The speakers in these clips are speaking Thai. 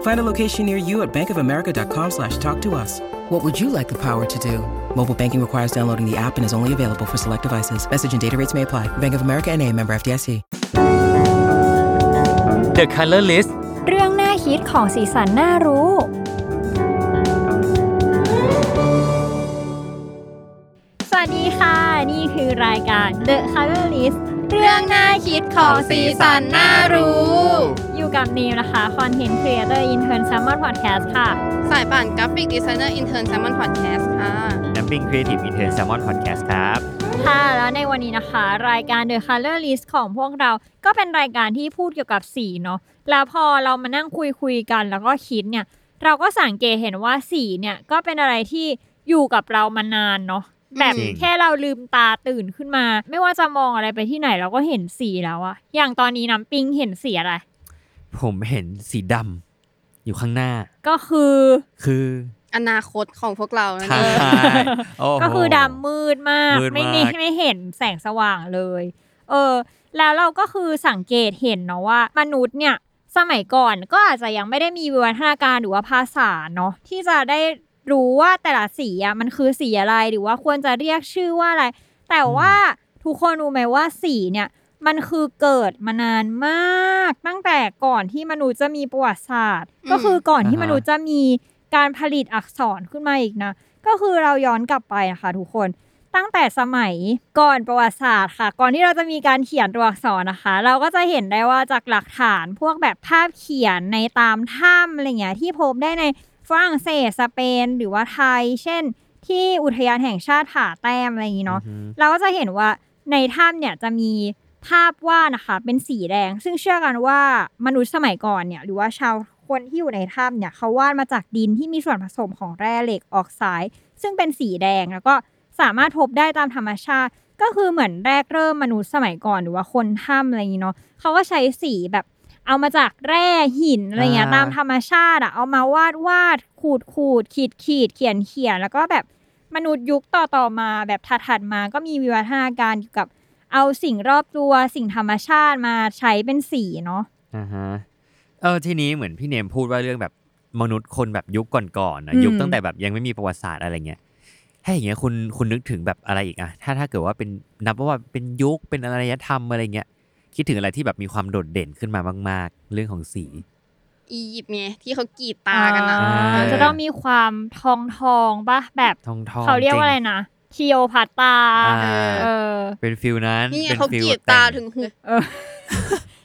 Find a location near you at bankofamerica.com slash talk to us. What would you like the power to do? Mobile banking requires downloading the app and is only available for select devices. Message and data rates may apply. Bank of America and a member FDIC. The Color List เรื่องน่าฮิตของสีสันน่ารู้ สวัสดีค่ะ นี่คือรายการ The Color List เรื่องน่าคิดของสีสันน่ารู้ อยู่กับนิวนะคะ content creator intern Salmon Podcast ค่ะ สายป่าน graphic designer intern Salmon Podcast ค่ะน้ำปิง creative intern Salmon Podcast ครับ ค่ะแล้วในวันนี้นะคะ รายการ The Color List ของพวกเราก็เป็นรายการที่พูดเกี่ยวกับสีเนาะแล้วพอเรามานั่งคุยคุยๆกันแล้วก็คิดเนี่ย เราก็สังเกตเห็นว่าสีเนี่ยก็เป็นอะไรที่อยู่กับเรามานานเนาะแบบจริงแค่เราลืมตาตื่นขึ้นมา ไม่ว่าจะมองอะไรไปที่ไหนเราก็เห็นสีแล้วอะอย่างตอนนี้น้ำปิงเห็นสีอะไร ผมเห็นสีดำอยู่ข้างหน้า ก็คือคือ อนาคตของพวกเรานั่นใช่เองโอ้โห ก็คือดำมืดมากมืดมาก ไม่ไม่ไม่เห็นแสงสว่างเลย เออ แล้วเราก็คือสังเกตเห็นเนาะว่า มนุษย์เนี่ย สมัยก่อนก็อาจจะยังไม่ได้มีวิวัฒนาการหรือว่าภาษาเนาะที่จะได้รู้ว่าแต่ละสีอะมันคือสีอะไรหรือว่าควรจะเรียกชื่อว่าอะไร แต่ว่าทุกคนรู้ไหมว่าสีเนี่ย มันคือเกิดมานานมาก ตั้งแต่ก่อนที่มนุษย์จะมีประวัติศาสตร์ ก็คือก่อนที่มนุษย์จะมีการผลิตอักษรขึ้นมาอีกนะ ก็คือเราย้อนกลับไปนะคะทุกคนตั้งแต่สมัยก่อนประวัติศาสตร์ค่ะ ก่อนที่เราจะมีการเขียนตัวอักษรนะคะ เราก็จะเห็นได้ว่าจากหลักฐานพวกแบบภาพเขียนในตามถ้ำอะไรเงี้ยที่พบได้ในฝรั่งเศสสเปน หรือว่าไทย เช่น ที่อุทยานแห่งชาติผาแต้มอะไรอย่างนี้เนาะเราก็จะเห็นว่าในถ้ำเนี่ยจะมี ภาพวาดนะคะ เป็นสีแดง ซึ่งเชื่อกันว่ามนุษย์สมัยก่อนเนี่ย หรือว่าชาวคนที่อยู่ในถ้ำเนี่ยเขาวาดมาจากดินที่มีส่วนผสมของแร่เหล็กออกไซด์ซึ่งเป็นสีแดงแล้วก็สามารถพบได้ตามธรรมชาติ ก็คือเหมือนแรกเริ่มมนุษย์สมัยก่อนหรือว่าคนถ้ำอะไรอย่างนี้เนาะเขาก็ใช้สีแบบเอามาจากแร่หินอะไรเงี้ยอ่า ตามธรรมชาติอะเอามาวาดวาดขูดขูดขีดขีดเขียนเขียนแล้วก็แบบมนุษย์ยุคต่อต่อๆมาแบบถัดๆมาก็มีวิวัฒนาการเกี่ยวกับ เอาสิ่งรอบตัวสิ่งธรรมชาติมาใช้เป็นสีเนาะอ่าฮะเออทีนี้เหมือนพี่เนมพูดว่าเรื่องแบบมนุษย์คนแบบยุคก่อนๆนะอืมยุคตั้งแต่แบบยังไม่มีประวัติศาสตร์อะไรเงี้ยถ้าอย่างเงี้ยคุณคุณนึกถึงแบบอะไรอีกอะถ้าถ้าเกิดว่าเป็นนับว่าเป็นยุคเป็นอารยธรรมอะไรเงี้ยคิดถึงอะไรที่แบบมีความโดดเด่นขึ้นมามาก ๆ เรื่องของสีอียิปต์ไงที่เขากรีดตากันนะอ่าเออจะต้องมีความทองทองๆปะแบบทองทองเขาเรียกว่าอะไรนะ คีโอพัตตาอ่าเออ เป็นฟิลนั้น นี่ไงเป็นเขาฟิลกรีดแต่ตางถึงหุบเออ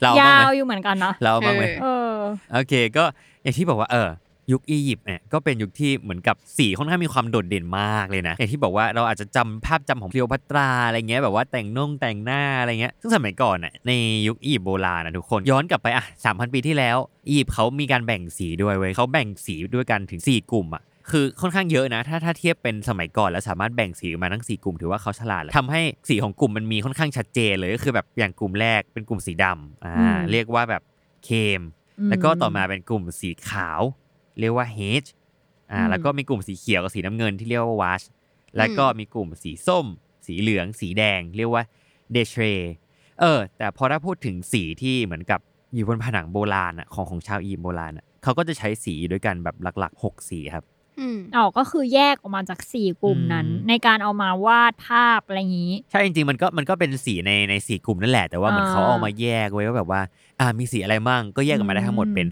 เรายาบ้างไหวมอยู่เหมือนกันเนาะเราบ้างไหมเออเออ โอเค ก็อย่างที่บอกว่าเออ ยุคอียิปต์เนี่ยก็เป็นยุคที่เหมือนกับสีค่อนข้างมีความโดดเด่นมากเลยนะอย่างที่บอกว่าเราอาจจะจำภาพจำของคลีโอพัตราอะไรเงี้ยแบบว่าแต่งน่งแต่งหน้าอะไรเงี้ยซึ่งสมัยก่อนน่ะในยุคอียิปต์โบราณนะทุกคนย้อนกลับไปอะสามพันปีที่แล้วอียิปต์เขามีการแบ่งสีด้วยเว้ยเขาแบ่งสีด้วยกันถึง 4 กลุ่มอะ คือค่อนข้างเยอะนะ ถ้าถ้าเทียบเป็นสมัยก่อนแล้วสามารถแบ่งสีออกมาทั้ง 4 กลุ่มถือว่าเขาฉลาดแล้วทำให้สีของกลุ่มมันมีค่อนข้างชัดเจนเลยก็คือแบบอย่างกลุ่มแรกเป็นกลุ่มสีดำอ่าอืมเรียกว่าแบบเคมแล้วก็ต่อมาเป็นกลุ่มสีขาว เรียกว่า H อ่าอืมแล้วก็มีกลุ่มสีเขียวกับสีน้ำเงินที่เรียกว่า Wash แล้วก็มีกลุ่มสีส้ม สีเหลือง สีแดง เรียกว่า d e t r e เออ แต่พอถ้าพูดถึงสีที่เหมือนกับอยู่บนผนังโบราณอะของของชาวอียิปต์โบราณอะเขาก็จะใช้สีด้วยกันแบบหลักๆ 6 สีครับ อืมอ๋อก็คือแยกออกมาจากสี่กลุ่มนั้นอืมในการเอามาวาดภาพอะไรอย่างนี้ ใช่จริงๆมันก็มันก็เป็นสีในในสีกลุ่มนั่นแหละ แต่ว่ามันอ่าเขาเอามาแยกไว้ว่าแบบว่า อ่ามีสีอะไรมั่งก็แยกออกมาได้ทั้งหมดอืมเป็น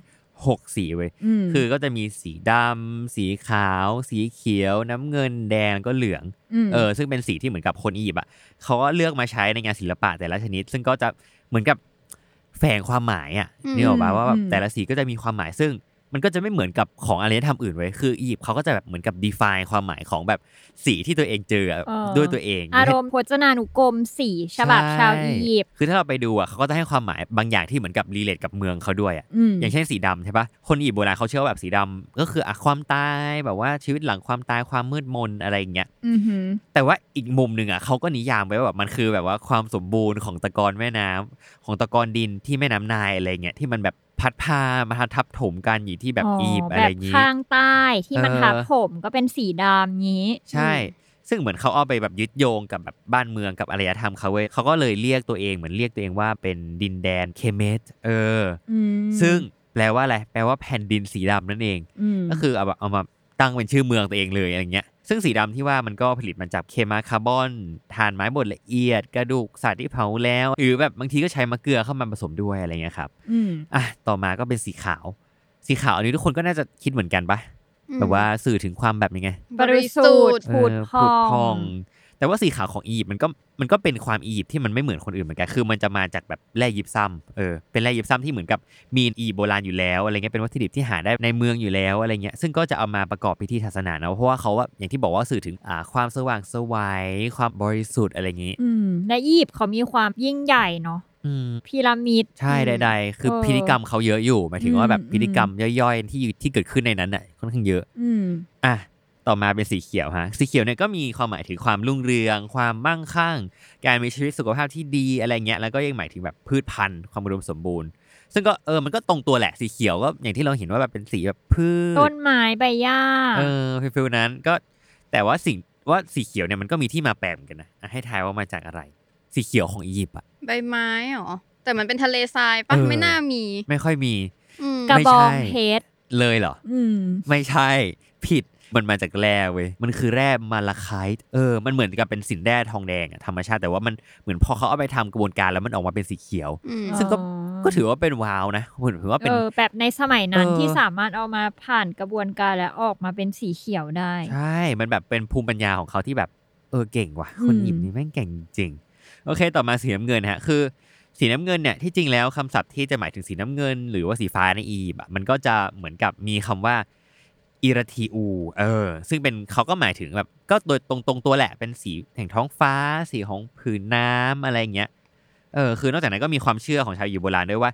หกสีเว้ยมคือก็จะมีสีดำสีขาว สีเขียว น้ำเงินแดงแล้วก็เหลืองมเออซึ่งเป็นสีที่เหมือนกับคนอียิปต์อะเขาก็เลือกมาใช้ในงานศิลปะแต่ละชนิด ซึ่งก็จะเหมือนกับแฝงความหมายอะอืมนี่ออกมาว่าแบบอืมแต่ละสีก็จะมีความหมายซึ่ง มันก็จะไม่เหมือนกับของอารยธรรมอื่นไว้ยคืออียิปต์เขาก็จะแบบเหมือนกับ define ความหมายของแบบสีที่ตัวเองเจออะเออด้วยตัวเอง อารมณ์พจนานุกรมสีฉบับชาวอียิปต์คือถ้าเราไปดูอะเขาก็จะให้ความหมายบางอย่างที่เหมือนกับ relate กับเมืองเขาด้วยอะอืมอย่างเช่นสีดำใช่ปะคนอียิปต์โบราณเขาเชื่อว่าแบบสีดำก็คืออะความตายแบบว่าชีวิตหลังความตายความมืดมนอะไรอย่างเงี้ยอือหือแต่ว่าอีกมุมหนึ่งอะเขาก็นิยามไว้ว่าแบบมันคือแบบว่าความสมบูรณ์ของตะกอนแม่น้ำของตะกอนดินที่แม่น้ำนายอะไรเงี้ยที่มันแบบ พัดพามาทับถมกันอยู่ที่แบบอียิปต์อะไรอย่างงี้ข้างใต้ที่มันเออทับผมก็เป็นสีดำงี้ ใช่ ซึ่งเหมือนเขาเอาไปแบบยึดโยงกับแบบบ้านเมืองกับอารยธรรมเขาเว้ยเขาก็เลยเรียกตัวเองเหมือนเรียกตัวเองว่าเป็นดินแดนเคเมตเอออืมซึ่งแปลว่าอะไร แปลว่าแผ่นดินสีดำนั่นเองมก็คือเอาแบบเอามาตั้งเป็นชื่อเมืองตัวเองเลยอะไรเงี้ย ซึ่งสีดำที่ว่ามันก็ผลิตมาจากเคมาคาร์บอนถ่านไม้บดละเอียด กระดูกสัตว์ที่เผาแล้ว หรือแบบบางทีก็ใช้มะเกลือเข้ามาผสมด้วยอะไรเงี้ยครับอืมอะต่อมาก็เป็นสีขาว สีขาวอันนี้ทุกคนก็น่าจะคิดเหมือนกันปะอืมแบบว่าสื่อถึงความแบบยังไง บริสุทธิ์เอผุอดพผุดพอองง แต่ว่าสีขาวของอียิปต์มันก็มันก็เป็นความอียิปต์ที่มันไม่เหมือนคนอื่นเหมือนกัน คือมันจะมาจากแบบแร่ยิปซัมเออ เป็นแร่ยิปซัมที่เหมือนกับมีอียิปต์โบราณอยู่แล้วอะไรเงี้ย เป็นวัตถุดิบที่หาได้ในเมืองอยู่แล้วอะไรเงี้ย ซึ่งก็จะเอามาประกอบพิธีศาสนาเนอะเพราะว่าเขาว่าอย่างที่บอกว่าสื่อถึงอ่าความสว่างไสวัยความบริสุทธิ์อะไรอย่างงี้ อืม ในอียิปต์เขามีความยิ่งใหญ่เนาะอืมพีระมิดใช่ใดๆ คือเออพิธีกรรมเขาเยอะอยู่หมายถึงว่าแบบอืมพิธีกรรมย่อยๆ ที่อยู่ที่เกิดขึ้นในนั้นน่ะค่อนข้างเยอะ อืมอะ ต่อมาเป็นสีเขียวฮะสีเขียวเนี่ยก็มีความหมายถึงความรุ่งเรือง ความมั่งคั่ง การมีชีวิตสุขภาพที่ดีอะไรเงี้ยแล้วก็ยังหมายถึงแบบพืชพันธุ์ความอุดมสมบูรณ์ ซึ่งก็เออมันก็ตรงตัวแหละสีเขียวก็อย่างที่เราเห็นว่าแบบเป็นสีแบบพืชต้นไม้ใบหญ้าเออฟิลๆนั้นก็แต่ว่าสิ่งว่าสีเขียวเนี่ยมันก็มีที่มาแปลเหมือนกันนะอะให้ทายว่ามาจากอะไร สีเขียวของอียิปต์อะใบไม้เหรอแต่มันเป็นทะเลทรายปะเออไม่น่ามี ไม่ค่อยมีอืมกระไม่บใช่องเพชรเลยเหรออืมไม่ใช่ผิด มันมาจากแร่เว้ยมันคือแร่มาลาไคต์เออมันเหมือนกับเป็นสินแร่ทองแดงอะธรรมชาติแต่ว่ามันเหมือนพอเขาเอาไปทำกระบวนการแล้วมันออกมาเป็นสีเขียวอืมซึ่งก็อ๋อก็ถือว่าเป็นว้าวนะผมถือว่าเป็นเออแบบในสมัยนั้นเออที่สามารถเอามาผ่านกระบวนการและออกมาเป็นสีเขียวได้ใช่มันแบบเป็นภูมิปัญญาของเขาที่แบบเออเก่งว่ะคนอืมหยิบนี่แม่งเก่งจริงโอเค ต่อมาสีน้ำเงินฮะคือสีน้ำเงินเนี่ยที่จริงแล้วคำศัพท์ที่จะหมายถึงสีน้ำเงิน หรือว่าสีฟ้าในอียิปต์อะมันก็จะเหมือนกับมีคำว่า อิราทีอู เออ ซึ่งเป็นเขาก็หมายถึงแบบ ก็โดยตรงตรงตัวแหละ เป็นสีแห่งท้องฟ้า สีของผืนน้ำอะไรอย่างเงี้ย เออ คือนอกจากนั้นก็มีความเชื่อของชาวอียิปต์โบราณด้วยว่า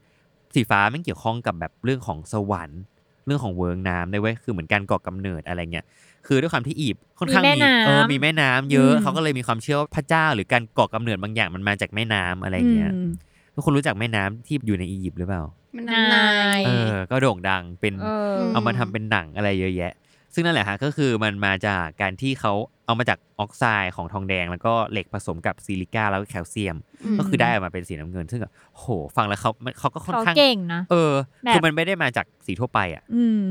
สีฟ้ามันเกี่ยวข้องกับแบบเรื่องของสวรรค์ เรื่องของเวิงน้ำด้วยเว้ย คือเหมือนการก่อกำเนิดอะไรเงี้ย คือด้วยความที่อียิปต์ค่อนข้างมีแม่น้ำเออ มีแม่น้ำเยอะอืมเขาก็เลยมีความเชื่อว่าพระเจ้า หรือการก่อกำเนิดบางอย่างมันมาจากแม่น้ำอะไรเงี้ยอืม ทุกคนรู้จักแม่น้ำที่อยู่ในอียิปต์หรือเปล่ามันน้ำนายเออก็โด่งดังเป็นเออมเอามาทำเป็นหนังอะไรเยอะแยะ ซึ่งนั่นแหละฮะก็คือมันมาจากการที่เขาเอามาจากออกไซด์ของทองแดง แล้วก็เหล็กผสมกับซิลิก้าแล้วก็แคลเซียมอืมก็คือได้ออกมาเป็นสีน้ำเงิน ซึ่งแบบโหฟังแล้วเขาเขาก็ค่อนเขาข้างเก่งนะเออแบบคือมันไม่ได้มาจากสีทั่วไปอะ อืม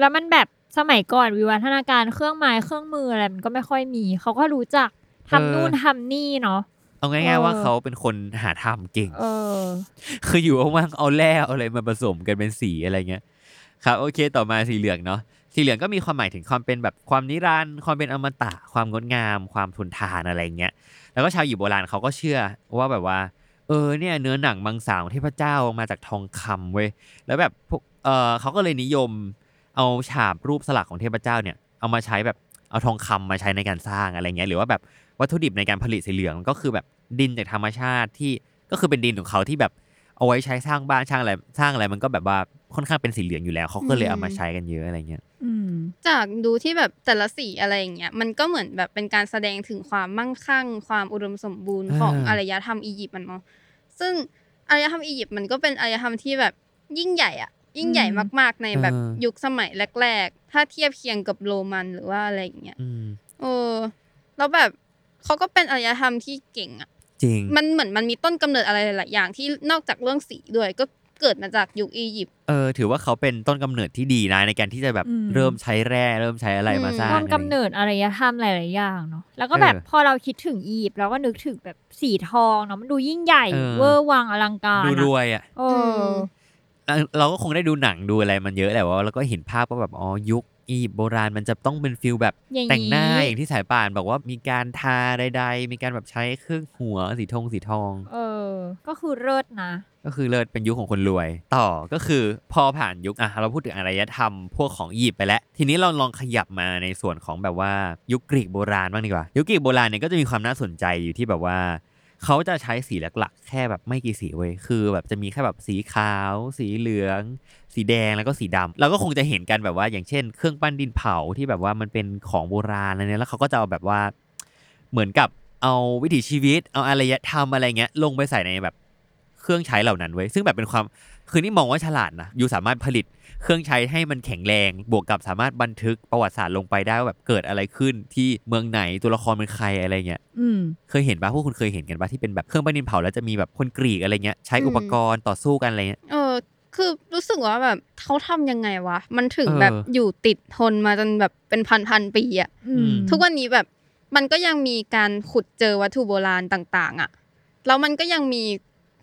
แล้วมันแบบสมัยก่อนวิวัฒนาการเครื่องไม้เครื่องมืออะไรมันก็ไม่ค่อยมี เขาก็รู้จักทำเออนู่นทำนี่เนาะ เอาง่ายเอๆอว่าเขาเป็นคนหาทำเก่งเออคืออยู่ว่างๆเอาแร่เอาอะไรมาผสมกันเป็นสีอะไรเงี้ยครับโอเคต่อมาสีเหลืองเนาะสีเหลืองก็มีความหมายถึงความเป็นแบบความนิรันดร์ความเป็นอมตะ ความงดงาม ความทนทานอะไรเงี้ยแล้วก็ชาวอยู่โบราณเขาก็เชื่อว่าแบบว่า เออเนี่ยเนื้อหนังมังสาของเทพเจ้ามาจากทองคำเว้ยแล้วแบบพวกเออเขาก็เลยนิยมเอาฉาบรูปสลักของเทพเจ้าเนี่ยเอามาใช้แบบ เอาทองคำมาใช้ในการสร้างอะไรเงี้ยหรือว่าแบบวัตถุดิบในการผลิตสีเหลืองก็คือแบบดินจากธรรมชาติที่ก็คือเป็นดินของเขาที่แบบเอาไว้ใช้สร้างบ้านสร้างอะไรสร้างอะไรมันก็แบบว่าค่อนข้างเป็นสีเหลืองอยู่แล้วเขาก็เลยเอามาใช้กันเยอะอะไรเงี้ยอืมจากดูที่แบบแต่ละสีอะไรอย่างเงี้ยมันก็เหมือนแบบเป็นการแสดงถึงความมั่งคั่ง ความอุดมสมบูรณ์ของอ่าอารยธรรมอียิปต์มันเนาะซึ่งอารยธรรมอียิปต์มันก็เป็นอารยธรรมที่แบบยิ่งใหญ่อะ ยิ่งใหญ่อืมมากๆในแบบเออยุคสมัยแรก ๆ ถ้าเทียบเคียงกับโรมันหรือว่าอะไรอย่างเงี้ยอืมเออ แล้วแบบเขาก็เป็นอารยธรรมที่เก่งอะจริงมันเหมือนมันมีต้นกำเนิดอะไรหลายๆอย่างที่นอกจากเรื่องสีด้วยก็เกิดมาจากยุคอียิปต์เออถือว่าเขาเป็นต้นกำเนิดที่ดีนะในการที่จะแบบอืมเริ่มใช้แร่เริ่มใช้อะไรมาอืมสร้างต้นกำอะไรเนิดอารยธรรมหลายๆอย่างเนาะแล้วก็แบบเออพอเราคิดถึงอียิปต์เราก็นึกถึงแบบสีทองเนาะมันดูยิ่งใหญ่เออเวอร์วังอลังการดูอะรวยอะเอออ เอ่อเราก็คงได้ดูหนังดูอะไรมันเยอะแหละว่าเราก็เห็นภาพว่าแบบอ๋อยุคอียิปต์โบราณมันจะต้องเป็น feel แบบอย่างนี้แต่งหน้าอย่างที่สายป่านบอกว่ามีการทาใดๆ มีการแบบใช้เครื่องหัวสีทองสีทอง เออ ก็คือเลิศนะ ก็คือเลิศเป็นยุคของคนรวย ต่อก็คือพอผ่านยุคอะเราพูดถึงอารยธรรมพวกของอียิปต์ไปแล้ว ทีนี้เราลองขยับมาในส่วนของแบบว่ายุคกรีกโบราณบ้างดีกว่า ยุคกรีกโบราณเนี่ยก็จะมีความน่าสนใจอยู่ที่แบบว่า เขาจะใช้สีหลักๆ แค่แบบไม่กี่สีเว้ยคือ แบบจะมีแค่แบบสีขาว สีเหลือง สีแดงแล้วก็สีดำเราก็คงจะเห็นกันแบบว่าอย่างเช่น เครื่องปั้นดินเผาที่แบบว่ามันเป็นของโบราณอะไรเนี่ยแล้วเขาก็จะเอาแบบว่าเหมือนกับเอาวิถีชีวิตเอาอารยธรรมอะไรเงี้ยลงไปใส่ในแบบเครื่องใช้เหล่านั้นไว้ ซึ่งแบบเป็นความคือนี่มองว่าฉลาดนะอยู่สามารถผลิต เครื่องใช้ให้มันแข็งแรง บวกกับสามารถบันทึกประวัติศาสตร์ลงไปได้ว่าแบบเกิดอะไรขึ้นที่เมืองไหนตัวละครเป็นใครอะไรเงี้ยอืมเคยเห็นปะพวกคุณเคยเห็นกันปะที่เป็นแบบเครื่องปั้นดินเผาแล้วจะมีแบบคนกรีกอะไรเงี้ยใช้อืมอุปกรณ์ต่อสู้กันอะไรเงี้ยเออคือรู้สึกว่าแบบเขาทำยังไงวะ มันถึงเออแบบอยู่ติดทนมาจนแบบเป็นพันพันๆปีอะอืมทุกวันนี้แบบมันก็ยังมีการขุดเจอวัตถุโบราณต่าง ๆอะแล้วมันก็ยังมี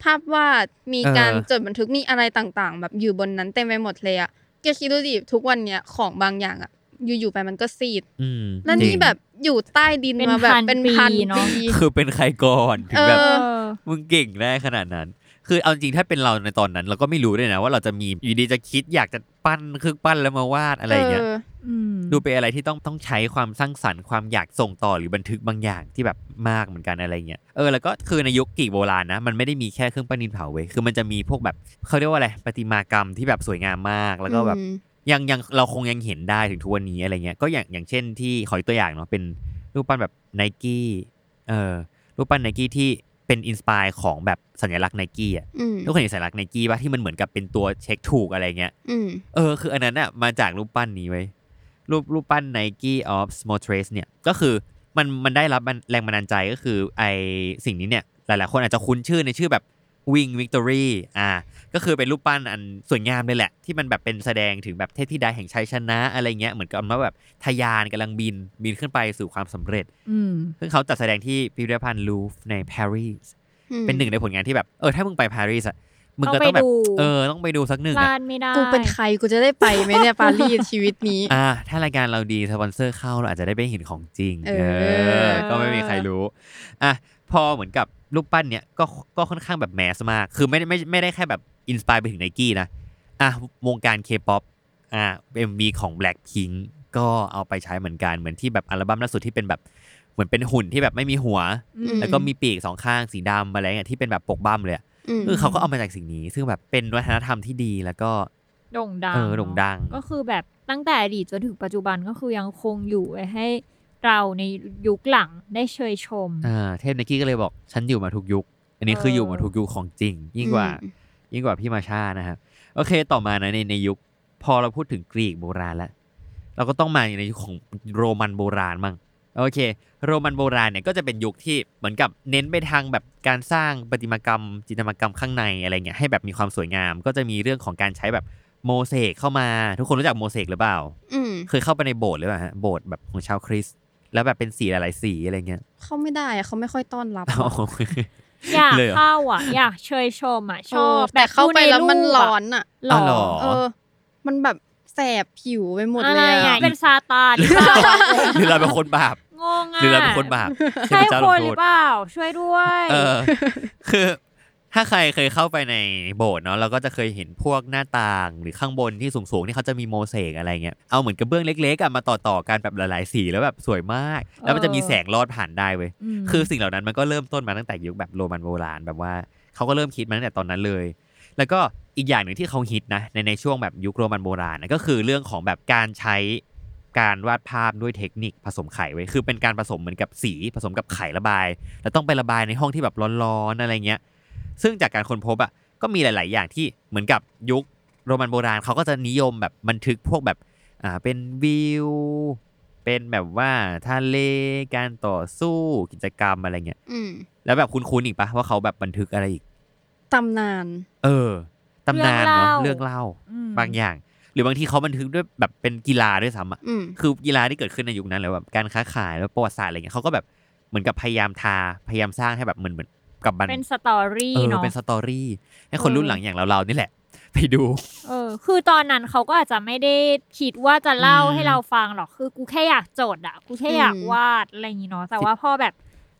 ภาพวาดมีการจดบันทึกมีอะไรต่างๆ แบบอยู่บนนั้นเต็มไปหมดเลยอะแกคิดดูดิทุกวันเนี้ยของบางอย่างอะอยู่ๆไปมันก็ซีดอืมแล้วจรินี่งแบบอยู่ใต้ดินเป็นมาแบบพันเป็นปีพันเนอะปีคือเป็นใครก่อนถึงแบบเอเออมึงเก่งได้ขนาดนั้น คือเอาจริงถ้าเป็นเราในตอนนั้น เราก็ไม่รู้ด้วยนะว่าเราจะมีอยู่ดีจะคิดอยากจะปั้นเครื่องปั้นแล้วมาวาดอะไรอย่างเงี้ยอืมดูเป็นอะไรที่ต้องต้องใช้ความสร้างสรรค์ความอยากส่งต่อหรือบันทึกบางอย่างที่แบบมากเหมือนกันอะไรเงี้ยเออแล้วก็คือในยุคกรีกโบราณนะมันไม่ได้มีแค่เครื่องปั้นดินเผาเว้ยคือมันจะมีพวกแบบเขาเรียกว่าอะไรประติมากรรมที่แบบสวยงามมากแล้วก็แบบอืมยังยังเราคงยังเห็นได้ถึงทุกวันนี้อะไรเงี้ยก็อย่างอย่างเช่นที่ขอยกตัวอย่างเนาะเป็นรูปปั้นแบบไนกี้เออรูปปั้นไนกี้ที่ เป็น inspire ของแบบสัญลักษณ์ไนกี้อะอืมทุกคนเห็นสัญลักษณ์ไนกี้ป่ะที่มันเหมือนกับเป็นตัวเช็คถูกอะไรเงี้ยอืมเออคืออันนั้นอะมาจากรูปปั้นนี้ไว้ยรูปรูปปั้น Nike of Samothrace เนี่ยก็คือมันมันได้รับแรงบันดาลใจก็คือไอสิ่งนี้เนี่ยหลายๆคนอาจจะคุ้นชื่อในชื่อแบบ Wing Victory อ่าก็คือเป็นรูปปั้นอันสวยงามเลยแหละ ที่มันแบบเป็นแสดงถึงแบบเทพธิดาแห่งชัยชนะอะไรเงี้ยเหมือนกับว่าแบบทะยานกำลังบินบินขึ้นไปสู่ความสำเร็จอืมซึ่งเขาจัดแสดงที่พิพิธภัณฑ์ลูฟในปารีสเป็นหนึ่งในผลงานที่แบบเออถ้ามึงไปปารีสอะมึงก็ต้องแบบต้องไปดูเออต้องไปดูสักหนึ่งพอะลาดไม่ได้กูเป็นใครกูจะได้ไปไหมเนี่ยปารีสชีวิตนี้อ่าถ้ารายการเราดีสปอนเซอร์เข้าเราอาจจะได้ไปเห็นของจริง เออ ก็ไม่มีใครรู้อะพอเหมือนกับ รูปปั้นเนี้ยก็ก็ค่อนข้างแบบ mass มาก คือไม่ได้ไม่ไม่ได้แค่แบบ inspire ไปถึงไนกี้นะอะวงการเคป๊อปอะ MV ของ Blackpink ก็เอาไปใช้เหมือนกันเหมือนที่แบบอัลบั้มล่าสุดที่เป็นแบบเหมือนเป็นหุ่นที่แบบไม่มีหัวอืมแล้วก็มีปีกสองข้างสีดำอะไรเงี้ยที่เป็นแบบปกอัลบั้มเลยอะอืมคือเขาก็เอามาจากสิ่งนี้ ซึ่งแบบเป็นวัฒนธรรมที่ดีแล้วก็โด่งดังเออโด่งดัง ก็คือแบบตั้งแต่อดีตจนถึงปัจจุบันก็คือยังคงอยู่ไว้ให้ เราในยุคหลังได้เชยชมอ่าเทพไนกี้ก็เลยบอกฉันอยู่มาทุกยุค อันนี้คือเออออยู่มาทุกยุคของจริง ยิ่งกว่าอืมยิ่งกว่าพี่มาชานะครับโอเคต่อมานะในในยุค พอเราพูดถึงกรีกโบราณแล้วเราก็ต้องมาในยุคของโรมันโบราณมั่งโอเค โรมันโบราณเนี่ยก็จะเป็นยุคที่เหมือนกับเน้นไปทางแบบการสร้างประติมากรรม จิตรกรรมข้างในอะไรเงี้ยให้แบบมีความสวยงาม ก็จะมีเรื่องของการใช้แบบโมเสกเข้ามา ทุกคนรู้จักโมเสกหรือเปล่าอืมเคยเข้าไปในโบสถ์หรือเปล่าฮะโบสถ์แบบของชาวคริสต์ แล้วแบบเป็นสีหลายๆสีอะไรเงี้ยเขาไม่ได้อะเขาไม่ค่อยต้อนรับเอาอยากเลยเหรอเข้าอะ อยากเชยชมอะชชออบบแต่เข้าไปแล้วมันดูใร้อนอะหรออ๋อเหรอเออ มันแบบแสบผิวไปหมดอะเลไรยไงอะเป็นซาตานหรือเปล่าหรือเราเป็นคนบาปงงอะหรือเราเป็นคนบาปเทใช่พเจ้าคลงนโทหรืษอเปล่าช่วยด้วย เออ คือ ถ้าใครเคยเข้าไปในโบสถ์เนาะเราก็จะเคยเห็นพวกหน้าต่างหรือข้างบนที่สูงๆที่เขาจะมีโมเสกอะไรเงี้ยเอาเหมือนกระเบื้องเล็กๆอะมาต่อๆกันแบบหลายๆสีแล้วแบบสวยมาก แล้วมันจะมีแสงลอดผ่านได้เว้ยมคือสิ่งเหล่านั้นมันก็เริ่มต้นมาตั้งแต่ยุคแบบโรมันโบราณแบบว่าเขาก็เริ่มคิดมาตั้งแต่ตอนนั้นเลย แล้วก็อีกอย่างหนึ่งที่เขาฮิตนะในในช่วงแบบยุคโรมันโบราณนะก็คือเรื่องของแบบการใช้การวาดภาพด้วยเทคนิคผสมไข่ไว้ยคือเป็นการผสมเหมือนกับสีผสมกับไข่ระบาย แล้วต้องไประบายในห้องที่แบบร้อนๆอะไรเงี้ย ซึ่งจากการค้นพบอะก็มีหลาย ๆ อย่างที่เหมือนกับยุคโรมันโบราณเขาก็จะนิยมแบบบันทึกพวกแบบอ่าเป็นวิว เป็นแบบว่าทะเลการต่อสู้กิจกรรมอะไรเงี้ยอืมแล้วแบบคุ้นๆอีกปะว่าเขาแบบบันทึกอะไรอีกตำนาน เออตำนานเนาะเรื่เรื่อองงเล่าเล่าอืมบางอย่าง หรือบางทีเขาบันทึกด้วยแบบเป็นกีฬาด้วยซ้ำอะอืมคือกีฬาที่เกิดขึ้นในยุคนั้นแล้วแบบการค้าขายแล้วประวัติศาสตร์อะไรเงี้ยเขาก็แบบเหมือนกับพยายามทาพยายามสร้างให้แบบเหมือนเหมือน กับบันเป็นสตอรี่เออเนาะเป็นสตอรี่ให้คนรุ่นหลังอย่างเราๆนี่แหละ ไปดู เออ คือตอนนั้นเขาก็อาจจะไม่ได้คิดว่าจะเล่าอืมให้เราฟังหรอกคือกูแค่อยากจดอะกูแค่อยากอืมวาดอะไรอย่างงี้เนาะแต่ว่าพอแบบ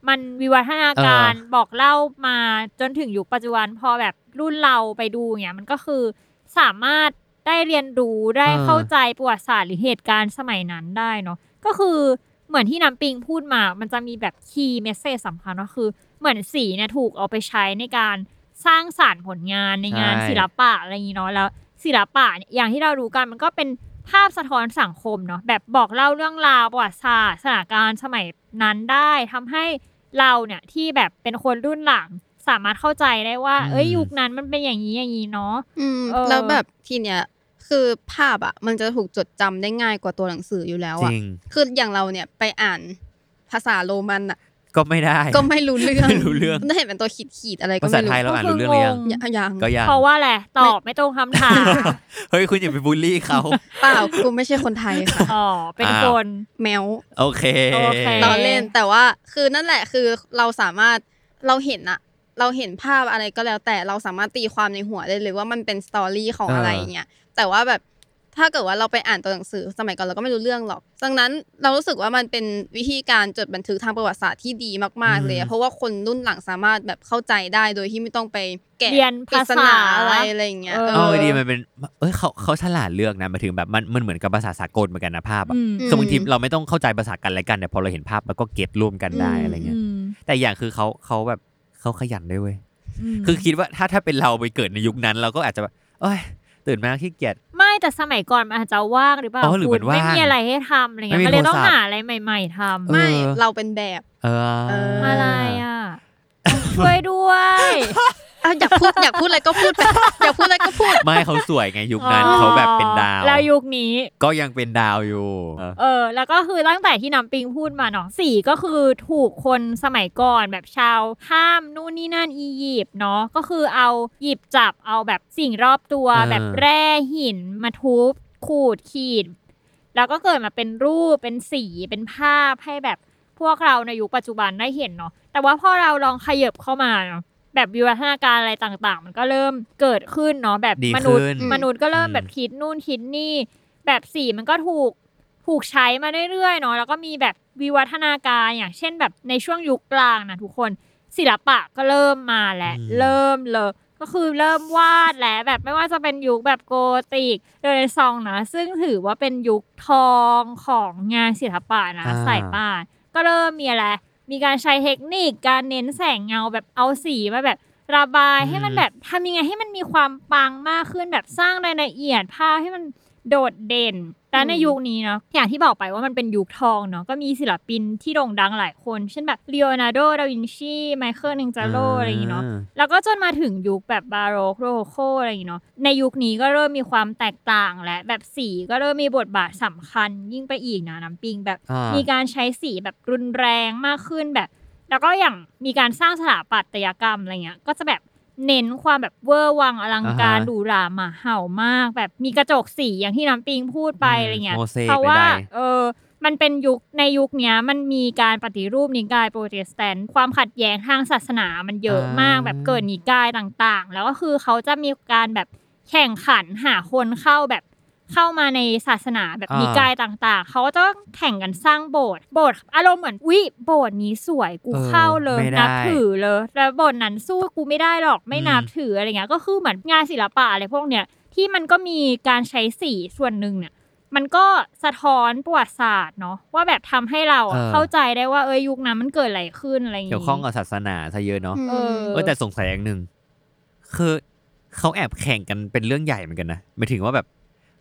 มันวิวัฒนาการบอกเล่ามาจนถึงยุคปัจจุบันพอแบบรุ่นเราไปดูเงี้ยมันก็คือสามารถได้เรียนรู้ได้เข้าใจประวัติศาสตร์หรือเหตุการณ์สมัยนั้นได้เนาะก็คือ เหมือนที่น้ำปิงพูดมา มันจะมีแบบคีย์เมสเซจสำคัญก็คือ เหมือนสีเนี่ยถูกเอาไปใช้ในการสร้างสารรค์ผลงานในงานใช่ ศิลปะอะไรอย่างนี้เนาะแล้วศิลปะเนี่ยอย่างที่เรารู้กันมันก็เป็นภาพสะท้อนสังคมเนาะแบบบอกเล่าเรื่องราวประวัติศาสตร์สถานการณ์สมัยนั้นได้ทำให้เราเนี่ยที่แบบเป็นคนรุ่นหลังสามารถเข้าใจได้ว่าอืมเอ้ยยุคนั้นมันเป็นอย่างนี้อย่างนี้เนาะ อืมเออ แล้วแบบทีเนี้ย คือภาพอะ มันจะถูกจดจำได้ง่ายกว่าตัวหนังสืออยู่แล้วจอะริงคืออย่างเราเนี่ยไปอ่านภาษาโรมันอะ ก็ไม่ได้ ก็ไม่รู้เรื่องไม่รู้เรื่องได้เห็นเป็นตัวขีดขีดๆอะไรก็ภาษาไม่รู้ไทยเราอ่านรู้เรื่องหรือยังยังยังก็ยังเพราะว่าแหละไรตอบไม่ตรงคำถามเฮ้ยคุณอย่าไปบูลลี่เขาเปล่ากูไม่ใช่คนไทยค่ะอ๋อเป็นอ้าวคนแมวโอเคโอเคเราเล่นแต่ว่าคือนั่นแหละคือเราสามารถเราเห็นอะเราเห็นภาพอะไรก็แล้วแต่เราสามารถตีความในหัวได้เลยว่ามันเป็นสตอรี่ของเออออะไรอย่างเงี้ย แต่ว่าแบบถ้าเกิดว่าเราไปอ่านตัวหนังสือสมัยก่อนเราก็ไม่รู้เรื่องหรอก ดังนั้นเรารู้สึกว่ามันเป็นวิธีการจดบันทึกทางประวัติศาสตร์ที่ดีมาก ๆ เลยอะเพราะว่าคนรุ่นหลังสามารถแบบเข้าใจได้โดยที่ไม่ต้องไปแกะเรียนปริภาศษานาอะไรอะไรอย่างเงี้ยเออ เออดีมันเป็นเอ้ยเขาเขาฉลาดเลือกนะหมายถึงแบบมันมันเหมือนกับภาษาสากลเหมือนกันนะภาพอะอืมคือบางทีเราไม่ต้องเข้าใจภาษากันและกันแต่พอเราเห็นภาพแล้วก็เก็ตร่วมกันได้อืมอะไรเงี้ยอืมแต่อย่างคือเขาเขาแบบเขาขยันด้วยเว้ย มคือคิดว่าถ้าถ้าเป็นเราไปเกิดในยุคนั้น เราก็อาจจะแบบเอ้ย ตื่นมาขี้เกียจ ไม่แต่สมัยก่อนมันอาจจะว่างหรือเปล่าอ๋อหรือคุมัณนว่างไม่มีอะไรให้ทำอะไรเงี้ยไม่มีก็เลยต้องโทรศัพท์ หาอะไรใหม่ ๆทำไม่ เออ เราเป็นแบบเออ เออ อะไรอะ ช่วยด้วยอะอยากพูดอยากพูดอะไรก็พูดไปอยากพูดอะไรก็พูด ไม่เขาสวยไงยุคนั้นอ๋อเขาแบบเป็นดาว แล้วยุคนี้ ก็ยังเป็นดาวอยู่ เออเออแล้วก็คือตั้งแต่ที่น้ำปิงพูดมาเนาะสีก็คือถูกคนสมัยก่อนแบบชาวห้ามนู่นนี่นั่นอียิปต์เนาะก็คือเอาหยิบจับเอาแบบสิ่งรอบตัวเออแบบแร่หินมาทุบขูดขีด แล้วก็เกิดมาเป็นรูปเป็นสีเป็นภาพให้แบบ พวกเราในยุคปัจจุบันได้เห็นเนาะแต่ว่าพอเราลองขยับเข้ามาเนาะแบบวิวัฒนาการอะไรต่างๆ มันก็เริ่มเกิดขึ้นเนาะแบบดีมนุษย์ ขึ้น มนุษย์ก็เริ่มอืมแบบคิดนู่นคิดนี่ แบบสีมันก็ถูกถูกใช้มาเรื่อยๆเนาะแล้วก็มีแบบวิวัฒนาการอย่างเช่นแบบในช่วงยุคกลางนะทุกคนศิลปะก็เริ่มมาแล้วเริ่มเลยก็คือเริ่มวาดแล้วแบบไม่ว่าจะเป็นยุคแบบโกธิกเรเนซองส์นะซึ่งถือว่าเป็นยุคทองของงานศิลปะนะอ่า สายป่าน ก็เริ่มมีอะไร มีการใช้เทคนิคการเน้นแสงเงาแบบเอาสีมาแบบระบายให้มันแบบทำยังไงให้มันมีความปังมากขึ้นแบบสร้างรายละเอียดภาพให้มันโดดเด่น แต่ในยุคนี้เนาะอย่างที่บอกไปว่ามันเป็นยุคทองเนาะก็มีศิลปินที่โด่งดังหลายคน เช่นแบบลีโอนาร์โด ดาวินชีไมเคิลนิงจาโลอะไรอย่างงี้เนาะแล้วก็จนมาถึงยุคแบบบาโรกโรโคอะไรอย่างเงี้ยเนาะในยุคนี้ก็เริ่มมีความแตกต่างและแบบสีก็เริ่มมีบทบาทสำคัญยิ่งไปอีกนะน้ำปิงแบบอ่ามีการใช้สีแบบรุนแรงมากขึ้นแบบ แล้วก็อย่างมีการสร้างสถาปัตยกรรมอะไรเงี้ยก็จะแบบ เน้นความแบบเวอร์วังอลังการอ่าฮะหรูหราหมาเห่ามาก แบบมีกระจกสีอย่างที่น้ำปิงพูดไปอืมอะไรเงี้ยโมเสกเพราะว่าใดๆ เออมันเป็นยุคในยุคเนี้ยมันมีการปฏิรูปนิกายโปรเตสแตนต์ความขัดแย้งทางศาสนามันเยอะมากอ่าแบบเกิดนิกายต่างๆ แล้วก็คือเขาจะมีการแบบแข่งขันหาคนเข้าแบบ เข้ามาในศาสนาแบบอ่านินิกายต่าง ๆ เขาก็จะแข่งกันสร้างโบสถ์โบสถ์อารมณ์เหมือนวิโบสถ์นี้สวยกูเออเข้าเลยไม่ได้นับถือเลยแล้วโบสถ์นั้นสู้กูไม่ได้หรอกไม่อืมนับถืออะไรเงี้ยก็คือเหมือนงานศิลปะอะไรพวกเนี้ยที่มันก็มีการใช้สีส่วนหนึ่งเนี่ยมันก็สะท้อนประวัติศาสตร์เนาะว่าแบบทำให้เราอะเออเข้าใจได้ว่าเอ้ยยุคนั้นมันเกิดอะไรขึ้นอะไรอย่างเกี่ยวข้องกับศาสนาซะเยอะเนาะเออเออแต่สงสัยอย่างหนึ่งคือเขาแอบแข่งกันเป็นเรื่องใหญ่เหมือนกันนะหมายถึงว่าแบบ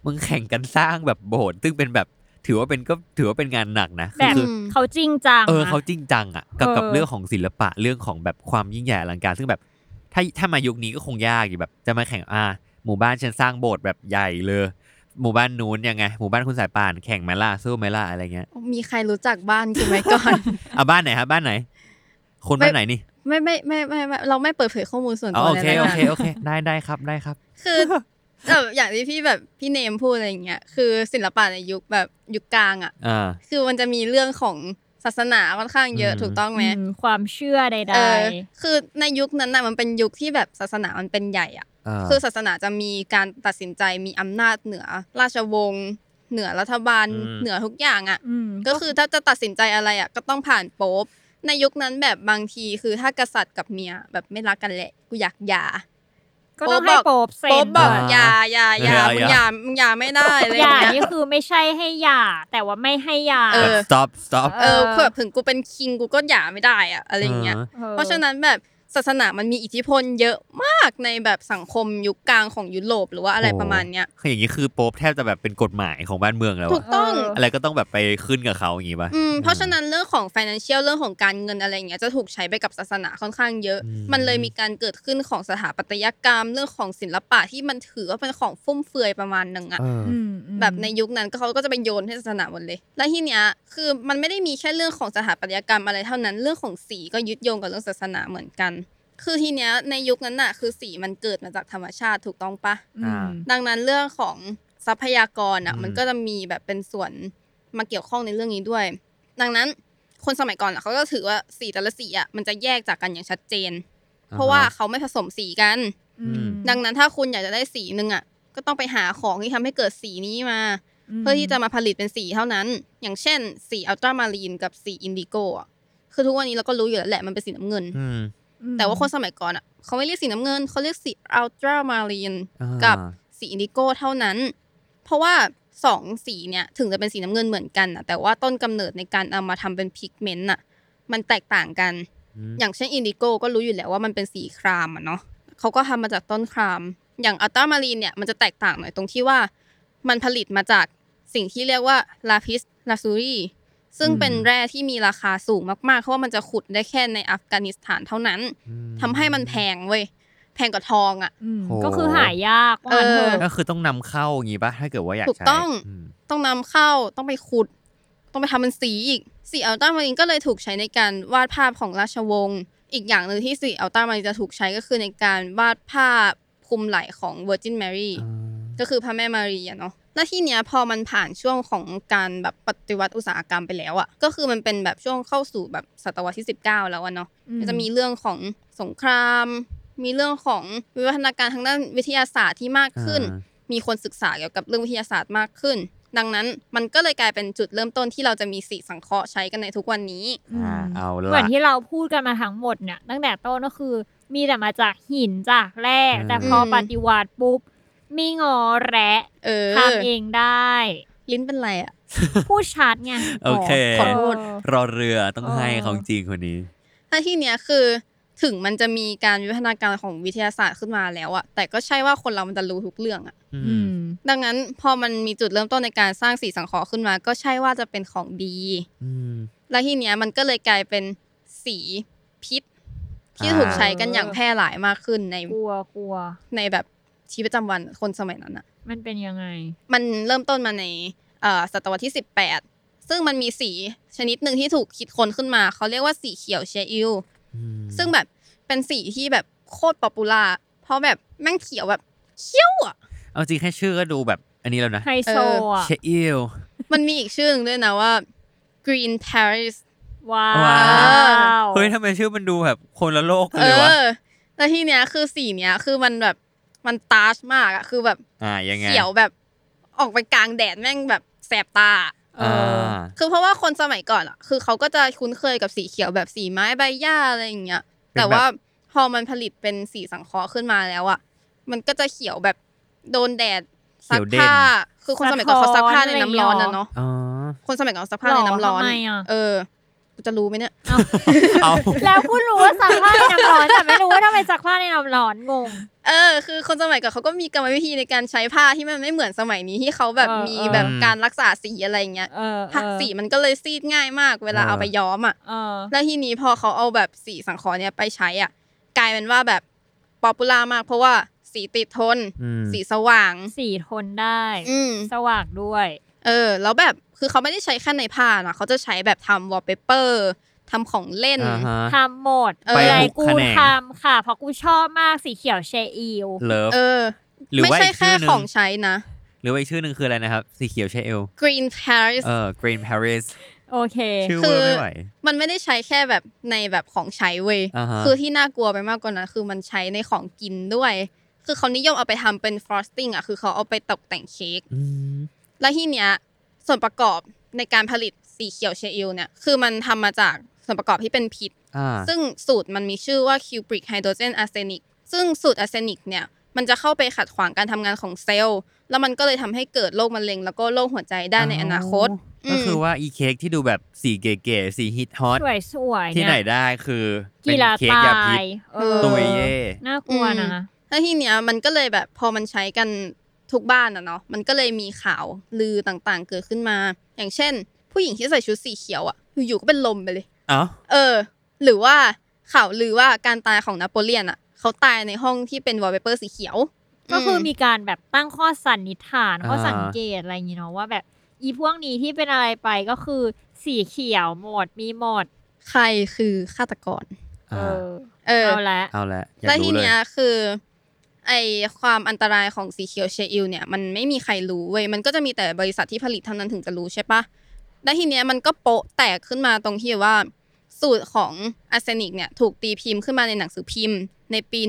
มึงแข่งกันสร้างแบบโบสถ์ซึ่งเป็นแบบถือว่าเป็นก็ถือว่าเป็นงานหนักนะแบบคือเขาจริงจัง เออนะเขาจริงจังอะกับเออกับเรื่องของศิลปะเรื่องของแบบความยิ่งใหญ่อลังการซึ่งแบบ ถ้าถ้ามายุคนี้ก็คงยากอยู่แบบ จะมาแข่งอ่า หมู่บ้านฉันสร้างโบสถ์แบบใหญ่เลย หมู่บ้านนู้นยังไง หมู่บ้านคุณสายป่านแข่งไหมล่ะสู้ไหมล่ะอะไรเงี้ย มีใครรู้จักบ้านกูไหมก่อนอะบ้านไหนครับบ้านไหน คนบ้านไหนนี่ไม่ไม่ไม่ไม่ไม่เราไม่เปิดเผยข้อมูลส่วนอ๋อตัวโอเคในโอนั้นเคโอเค ได้ได้ครับได้ครับ คือ แบบอย่างที่พี่แบบพี่เนมพูดอะไรอย่างเงี้ยคือศิลปะในยุคแบบยุคกลางอะอ่า คือมันจะมีเรื่องของศาสนาค่อนข้างเยอะอืม ถูกต้องไหมอืมความเชื่อใดเออคือในยุคนั้นน่ะมันเป็นยุคที่แบบศาสนามันเป็นใหญ่อะาคือศาสนาจะมีการตัดสินใจมีอำนาจเหนือ ราชวงศ์เหนือรัฐบาลอืม เหนือทุกอย่างอะอืมก็คือถ้าจะตัดสินใจอะไรอะก็ต้องผ่านโป๊ปในยุคนั้นแบบบางทีคือถ้ากษัตริย์กับเมียแบบไม่รักกันแหละกูอยากหย่า ก็ต้องให้โป๊บเซ็นโป๊ปบอกก่นหย่าหย่าหย่ามึงหย่ามึงหย่าไม่ได้อะไรอหย่าย่างเงี้นี่ยคือไม่ใช่ให้หย่าแต่ว่าไม่ให้หย่าเอแบบอ stop stop เออเผื่อถึงกูเป็นคิงกูก็หย่าไม่ได้อะอะไรอย่างเงี้ยออเพราะฉะนั้นแบบ ศาสนามันมีอิทธิพลเยอะมากในแบบสังคมยุคกลางของยุโรปหรือว่าอะไรโอ้ประมาณเนี้ยคืออย่างนี้คือโป๊ปแทบจะแบบเป็นกฎหมายของบ้านเมืองแล้วถูอะกต้องอะไรก็ต้องแบบไปขึ้นกับเขาอย่างงี้ป่ะอืมเพราะฉะนั้นเรื่องของ financial เรื่องของการเงินอะไรอย่างเงี้ยจะถูกใช้ไปกับศาสนาค่อนข้างเยอะอืมมันเลยมีการเกิดขึ้นของสถาปัตยกรรมเรื่องของศิลปะที่มันถือว่าเป็นของฟุ่มเฟือยประมาณหนึ่งอะเอออืมอืมแบบในยุคนั้นก็เขาก็จะไปโยนให้ศาสนาหมดเลย แล้วทีเนี้ย คือมันไม่ได้มีแค่เรื่องของสถาปัตยกรรมอะไรเท่านั้น เรื่องของสีก็ยึดโยงกับเรื่องศาสนาเหมือนกัน คือทีเนี้ยในยุคนั้นน่ะ คือสีมันเกิดมาจากธรรมชาติถูกต้องปะอืมดังนั้นเรื่องของทรัพยากรอะอืมมันก็จะมีแบบเป็นส่วนมาเกี่ยวข้องในเรื่องนี้ด้วย ดังนั้นคนสมัยก่อนอะเขาก็ถือว่าสีแต่ละสีอะมันจะแยกจากกันอย่างชัดเจน เพราะว่าเขาไม่ผสมสีกันอืมดังนั้นถ้าคุณอยากจะได้สีหนึ่งอะก็ต้องไปหาของที่ทำให้เกิดสีนี้มา เพื่อที่จะมาผลิตเป็นสีเท่านั้น อย่างเช่น สี ultramarine กับสี indigo อะคือทุกวันนี้เราก็รู้อยู่แล้วแหละมันเป็นสีน้ำเงินอืมแต่ว่าคนสมัยก่อนอะเขาไม่เรียกสีน้ำเงินเขาเรียกสี ultramarine อ่ากับสี indigo เท่านั้น เพราะว่าสองสีเนี่ยถึงจะเป็นสีน้ำเงินเหมือนกันนะแต่ว่าต้นกำเนิดในการเอามาทำเป็น pigment น่ะมันแตกต่างกันอืมอย่างเช่น indigo ก็รู้อยู่แล้วว่ามันเป็นสีครามอะเนาะเขาก็ทำมาจากต้นคราม อย่าง ultramarine เนี่ยมันจะแตกต่างหน่อยตรงที่ว่ามันผลิตมาจาก สิ่งที่เรียกว่า lapis lazuli ซึ่งเป็นแร่ที่มีราคาสูงมากๆ เพราะว่ามันจะขุดได้แค่ในอัฟกานิสถานเท่านั้นอืมทำให้มันแพงเว้ยแพงกว่าทองอะอืมโหก็คือหายากว่างั้นเถเอออะก็คือต้องนำเข้าอย่างงี้ป่ะถ้าเกิดว่าอยากถูกใช้ต้องมต้องนำเข้าต้องไปขุด ต้องไปทำเป็นสีอีกสี ultramarine ก็เลยถูกใช้ในการวาดภาพของราชวงศ์อีกอย่างหนึ่งที่สี ultramarine จะถูกใช้ก็คือในการวาดภาพคลุมไหล่ของ Virgin Mary อ่าก็คือพระแม่มารีอะเนาะ แล้วที่เนี้ยพอมันผ่านช่วงของการแบบปฏิวัติอุตสาหกรรมไปแล้วอะก็คือมันเป็นแบบช่วงเข้าสู่แบบศตวรรษที่ 19 แล้วอะเนาะอืมก็จะมีเรื่องของสงคราม มีเรื่องของวิวัฒนาการทางด้านวิทยาศาสตร์ที่มากขึ้นอ่ามีคนศึกษาเกี่ยวกับเรื่องวิทยาศาสตร์มากขึ้น ดังนั้นมันก็เลยกลายเป็นจุดเริ่มต้นที่เราจะมีสีสังเคราะห์ใช้กันในทุกวันนี้อ่าเอาเหมือนละที่เราพูดกันมาทั้งหมดเนี่ยตั้งแต่ต้นก็คือมีแต่มาจากหินจากแร่อืมแต่พออมปฏิวัติปุ๊บ มีงอแระเออทำเองได้ ลิ้นเป็นไรอะพูดชัดไงโอเคขอโทษรอเรือต้องให้เออของจริงคนนี้ ถ้าที่เนี้ยคือถึงมันจะมีการวิวัฒนาการของวิทยาศาสตร์ขึ้นมาแล้วอะแต่ก็ใช่ว่าคนเรามันจะรู้ทุกเรื่องอะอือืมมดังนั้นพอมันมีจุดเริ่มต้นในการสร้างสีสังเคราะห์ขึ้นมา ก็ใช่ว่าจะเป็นของดีอืมและที่เนี้ยมันก็เลยกลายเป็นสีพิษ ที่อ่าถูกใช้กันอย่างแพร่หลายมากขึ้นในกลัวกลัวในแบบ ชีวิตประจำวันคนสมัยนั้นอะมันเป็นยังไง มันเริ่มต้นมาในเอ่อศตวรรษที่ 18 ซึ่งมันมีสีชนิดหนึ่งที่ถูกคิดค้นขึ้นมา เขาเรียกว่าสีเขียว Scheele อืมซึ่งแบบเป็นสีที่แบบโคตร popular เพราะแบบแม่งเขียวแบบเขียวอะเอาจริงแค่ชื่อก็ดูแบบอันนี้แล้วนะไฮโซอะเชอิลมันมีอีกชื่อหนึงด้วยนะว่า Green Paris ว้าว้าววเฮ้ยทำไมชื่อมันดูแบบคนละโลกกันเอเลยวะอแล้วที่เนี้ยคือสีเนี้ยคือมันแบบ มันตาชมากอะคือแบบอ่ายังไงเขียวแบบออกไปกลางแดดแม่งแบบแสบตาเออ่อาคือเพราะว่าคนสมัยก่อนอะ คือเขาก็จะคุ้นเคยกับสีเขียวแบบสีไม้ใบหญ้าอะไรอย่างเงี้ย แต่ว่าพอมันผลิตเป็นสีสังเคราะห์ขึ้นมาแล้วอะ มันก็จะเขียวแบบโดนแดดซักผ้า คือคนสมัยก่อนเขาซักผ้าในน้ำร้อนนะเนาะอ๋อคนสมัยก่อนซักผ้าในน้ำร้อนหรอทำไมอะเออกู จะรู้ไหมเนี่ย เอาแล้วคุณรู้ว่าซักผ้าในน้ำร้อนแต่ไม่รู้ว่าทำไมซักผ้าในน้ำร้อนงง เออ คือคนสมัยก่อนเขาก็มีกรรมวิธีในการใช้ผ้าที่มันไม่เหมือนสมัยนี้ที่เขาแบบเออมีเออแบบการรักษาสีอะไรเงี้ยเออผ้าสีมันก็เลยซีดง่ายมาก เวลาเอาไปย้อมอะเออแล้วทีนี้พอเขาเอาแบบสีสังเคราะห์เนี่ยไปใช้อะ กลายเป็นว่าแบบ popular มาก เพราะว่าสีติดทนอืมสีสว่าง สีทนได้อืมสว่างด้วย เออ แล้วแบบคือเขาไม่ได้ใช้แค่ในผ้านะเขาจะใช้แบบทำวอลเปเปอร์ทำของเล่นอ่าฮะทำหมดเอออะไรไปทุกกูแขนงทำค่ะ เพราะกูชอบมากสีเขียว Scheele love เออหรือไม่ว่าใช่อีกแค่ชื่อหนึ่งของใช้นะ หรือว่าอีกชื่อหนึ่งคืออะไรนะครับ สีเขียว Scheele Green Paris เออ Green Paris โอเคชื่อคือเว่อร์ไม่ไหวมันไม่ได้ใช้แค่แบบในแบบของใช้เว้ยอ่าฮะคือที่น่ากลัวไปมากกว่านั้นคือมันใช้ในของกินด้วย คือเขานิยมเอาไปทำเป็น frosting อะ คือเขาเอาไปตกแต่งเค้กอืม แล้วที่เนี้ยส่วนประกอบในการผลิตสีเขียว Scheele เนี่ยคือมันทำมาจากส่วนประกอบที่เป็นพิษอ่าซึ่งสูตรมันมีชื่อว่า cupric hydrogen arsenic ซึ่งสูตร arsenic เนี่ยมันจะเข้าไปขัดขวางการทำงานของเซลล์ แล้วมันก็เลยทำให้เกิดโรคมะเร็ง แล้วก็โรคหัวใจได้ในอนาคต ก็คือมว่าอีเค้กที่ดูแบบสีเก๋ๆสีฮิตฮอตสวยสวยๆที่ไหนเยได้คือเป็กีนฬาเค้กตายาพิษยเออตุยเย่น่ากลัวนะแล้วทีเนี้ยมันก็เลยแบบพอมันใช้กัน ทุกบ้านอะเนาะมันก็เลยมีข่าวลือต่างๆ เกิดขึ้นมา อย่างเช่น ผู้หญิงที่ใส่ชุดสีเขียวอะอยู่ๆก็เป็นลมไปเลยเอ้าเออ หรือว่าข่าวลือว่าการตายของนโปเลียนอะเขาตายในห้องที่เป็นวอลเปเปอร์สีเขียว ก็คือมมีการแบบตั้งข้อสันนิษฐานอ่าข้อสังเกตอะไรอย่างงี้เนาะว่าแบบอีพวกนี้ที่เป็นอะไรไปก็คือสีเขียวหมดมีหมด ใครคือฆาตกร เออ่าอเออเอาละเอาละอยากแล้วทีรู้เลยเนี้ยคือ ไอความอันตรายของสีเขียว Scheele เนี่ยมันไม่มีใครรู้เว้ยมันก็จะมีแต่บริษัทที่ผลิตเท่านั้นถึงจะรู้ใช่ปะแล้วทีเนี้ยมันก็โป๊ะแตกขึ้นมาตรงที่ว่า สูตรของ arsenic เนี่ยถูกตีพิมพ์ขึ้นมาในหนังสือพิมพ์ ในปี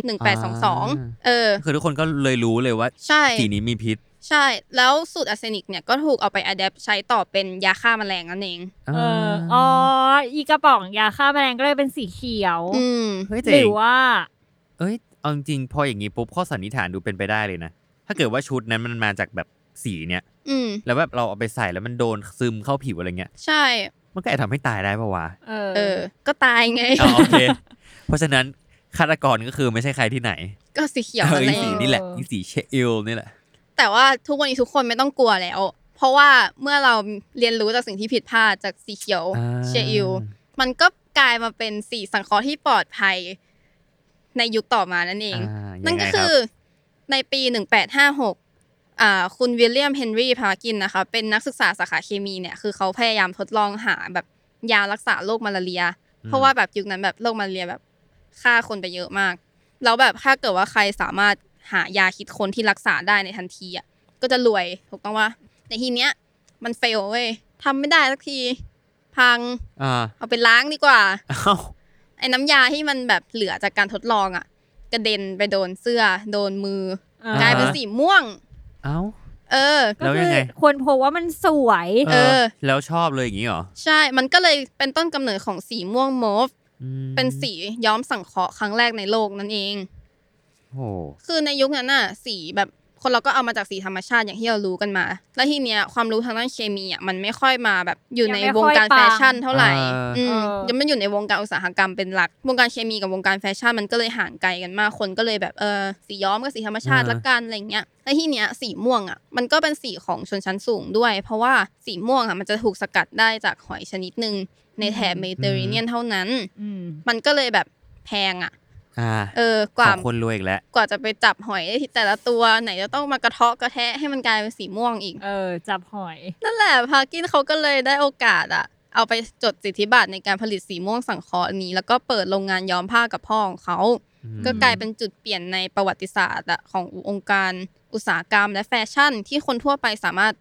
1822 เออ คือทุกคนก็เลยรู้เลยว่าใช่สีนี้มีพิษ ใช่ แล้วสูตรอาร์เซนิกเนี่ยก็ถูกเอาไปอัดแอปใช้ต่อเป็นยาฆ่าแมลงนั่นเองเอออ๋ออีกระป๋องยาฆ่าแมลงก็เลยเป็นสีเขียว อืมเฮ้ยหเจ๋รืงอว่าเอ้ย เอาจริงๆพออย่างงี้ปุ๊บข้อสันนิษฐานดูเป็นไปได้เลยนะ ถ้าเกิดว่าชุดนั้นมันมาจากแบบสีเนี้ยอืม แล้วแบบเราเอาไปใส่แล้วมันโดนซึมเข้าผิวอะไรเงี้ย ใช่ มันก็อาจทำให้ตายได้ปะวะเออ เออ ก็ตายไง อ๋อโอเค เพราะฉะนั้นฆาตกรก็คือไม่ใช่ใครที่ไหนก็สีเขียวเออนั่นอีเอสีงนี่แหละอีสีเชอิลนี่แหละ แต่ว่าทุกวันนี้ทุกคนไม่ต้องกลัวแล้ว เพราะว่าเมื่อเราเรียนรู้จากสิ่งที่ผิดพลาดจากสีเขียวอ่า เชอิลมันก็กลายมาเป็นสีสังเคราะห์ที่ปลอดภัย ในยุคต่อมานั่นเองอ่านั่นก็ยังไงคืรัอบในปี 1856อ่าคุณวิลเลียมเฮนรี่พากินนะคะ เป็นนักศึกษาสาขาเคมีเนี่ย คือเขาพยายามทดลองหาแบบยารักษาโรคมาลาเรีย เพราะว่าแบบยุคนั้นแบบโรคมาลาเรียแบบฆ่าคนไปเยอะมาก แล้วแบบถ้าเกิดว่าใครสามารถหายาคิดคนที่รักษาได้ในทันทีอะ ก็จะรวยถูกต้องว่าแต่ทีเนี้ยมันเฟลเว้ยทำไม่ได้สักที พังอ่าเอาไปล้างดีกว่าเอ้าไอ้น้ำยาที่มันแบบเหลือจากการทดลองอะ กระเด็นไปโดนเสื้อ โดนมือเออกลายเป็นสีม่วง เอ้าเออแล้วยังไงก็คือคนพบว่ามันสวย เออ แล้วชอบเลยอย่างงี้เหรอ ใช่ มันก็เลยเป็นต้นกำเนิดของสีม่วง mauve อืมเป็นสีย้อมสังเคราะห์ครั้งแรกในโลกนั่นเองโอ้คือในยุคนั้นน่ะ สีแบบ คนเราก็เอามาจากสีธรรมชาติอย่างที่เรารู้กันมา แล้วทีเนี้ยความรู้ทางด้านเคมีอะมันไม่ค่อยมาแบบอยู่ในวงการแฟชั่นเท่าไหร่อืมยังไม่อยู่ในวงการอุตสาหกรรมเป็นหลัก วงการเคมีกับวงการแฟชั่นมันก็เลยห่างไกลกันมากคนก็เลยแบบเออสีย้อมกับสีธรรมชาติละกันอะไรเงี้ยแล้วทีเนี้ยสีม่วงอะมันก็เป็นสีของชนชั้นสูงด้วย เพราะว่าสีม่วงอะมันจะถูกสกัดได้จากหอยชนิดหนึ่งในแถบเมดิเตอร์เรเนียนเท่านั้นอืมมันก็เลยแบบแพงอะอ่า เออกขว่าองคนรวยอีกแล้ว กว่าจะไปจับหอยได้ที่แต่ละตัวไหนจะต้องมากระเทาะกระแทะให้มันกลายเป็นสีม่วงอีก เออ จับหอย นั่นแหละพากินเขาก็เลยได้โอกาสอะเอาไปจดสิทธิบัตรในการผลิตสีม่วงสังเคราะห์นี้ แล้วก็เปิดโรงงานย้อมผ้ากับพ่อของเขาอืมก็กลายเป็นจุดเปลี่ยนในประวัติศาสตร์อะขององค์การอุตสาหกรรมและแฟชั่น ที่คนทั่วไปสามารถ